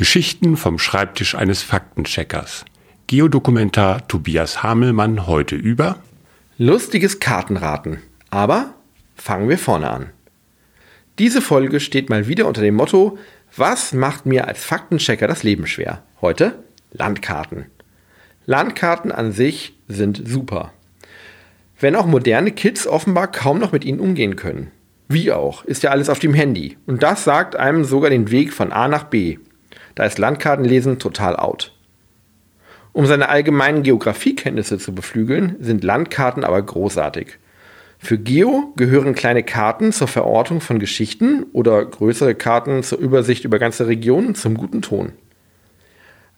Geschichten vom Schreibtisch eines Faktencheckers. Geodokumentar Tobias Hamelmann heute über Lustiges Kartenraten. Aber fangen wir vorne an. Diese Folge steht mal wieder unter dem Motto, was macht mir als Faktenchecker das Leben schwer? Heute Landkarten. Landkarten an sich sind super. Wenn auch moderne Kids offenbar kaum noch mit ihnen umgehen können. Wie auch, ist ja alles auf dem Handy. Und das sagt einem sogar den Weg von A nach B. Da ist Landkartenlesen total out. Um seine allgemeinen Geografiekenntnisse zu beflügeln, sind Landkarten aber großartig. Für Geo gehören kleine Karten zur Verortung von Geschichten oder größere Karten zur Übersicht über ganze Regionen zum guten Ton.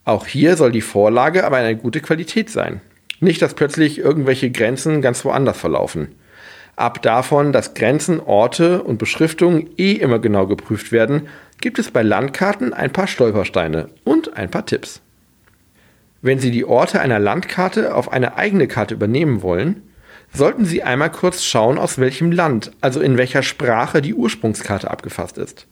Auch hier soll die Vorlage aber eine gute Qualität sein. Nicht, dass plötzlich irgendwelche Grenzen ganz woanders verlaufen. Ab davon, dass Grenzen, Orte und Beschriftungen eh immer genau geprüft werden, gibt es bei Landkarten ein paar Stolpersteine und ein paar Tipps. Wenn Sie die Orte einer Landkarte auf eine eigene Karte übernehmen wollen, sollten Sie einmal kurz schauen, aus welchem Land, also in welcher Sprache die Ursprungskarte abgefasst ist.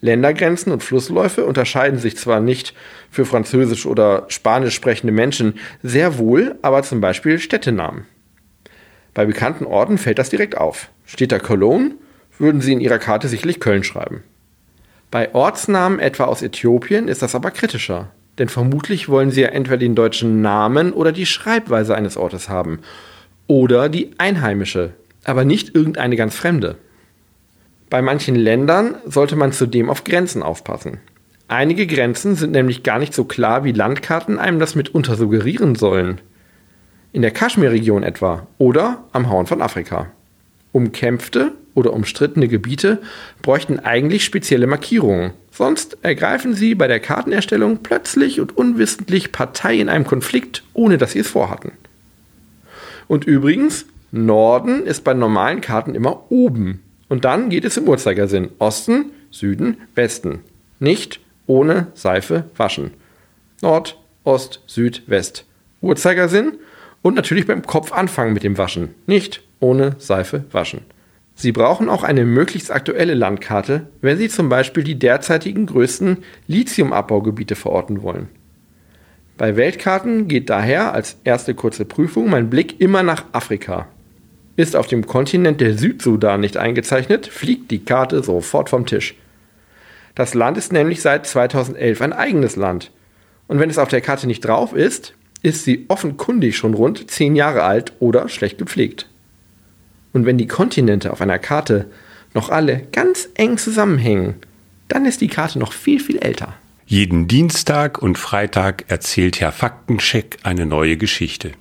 Ländergrenzen und Flussläufe unterscheiden sich zwar nicht für französisch oder spanisch sprechende Menschen, sehr wohl aber zum Beispiel Städtenamen. Bei bekannten Orten fällt das direkt auf. Steht da Cologne, würden Sie in Ihrer Karte sicherlich Köln schreiben. Bei Ortsnamen etwa aus Äthiopien ist das aber kritischer, denn vermutlich wollen Sie ja entweder den deutschen Namen oder die Schreibweise eines Ortes haben oder die einheimische, aber nicht irgendeine ganz fremde. Bei manchen Ländern sollte man zudem auf Grenzen aufpassen. Einige Grenzen sind nämlich gar nicht so klar, wie Landkarten einem das mitunter suggerieren sollen. In der Kaschmir-Region etwa oder am Horn von Afrika. Umkämpfte oder umstrittene Gebiete bräuchten eigentlich spezielle Markierungen. Sonst ergreifen sie bei der Kartenerstellung plötzlich und unwissentlich Partei in einem Konflikt, ohne dass sie es vorhatten. Und übrigens, Norden ist bei normalen Karten immer oben. Und dann geht es im Uhrzeigersinn. Osten, Süden, Westen. Nicht ohne Seife waschen. Nord, Ost, Süd, West. Uhrzeigersinn und natürlich beim Kopf anfangen mit dem Waschen. Nicht ohne Seife waschen. Sie brauchen auch eine möglichst aktuelle Landkarte, wenn Sie zum Beispiel die derzeitigen größten Lithiumabbaugebiete verorten wollen. Bei Weltkarten geht daher als erste kurze Prüfung mein Blick immer nach Afrika. Ist auf dem Kontinent der Südsudan nicht eingezeichnet, fliegt die Karte sofort vom Tisch. Das Land ist nämlich seit 2011 ein eigenes Land. Und wenn es auf der Karte nicht drauf ist, ist sie offenkundig schon rund zehn Jahre alt oder schlecht gepflegt. Und wenn die Kontinente auf einer Karte noch alle ganz eng zusammenhängen, dann ist die Karte noch viel, viel älter. Jeden Dienstag und Freitag erzählt Herr Faktencheck eine neue Geschichte.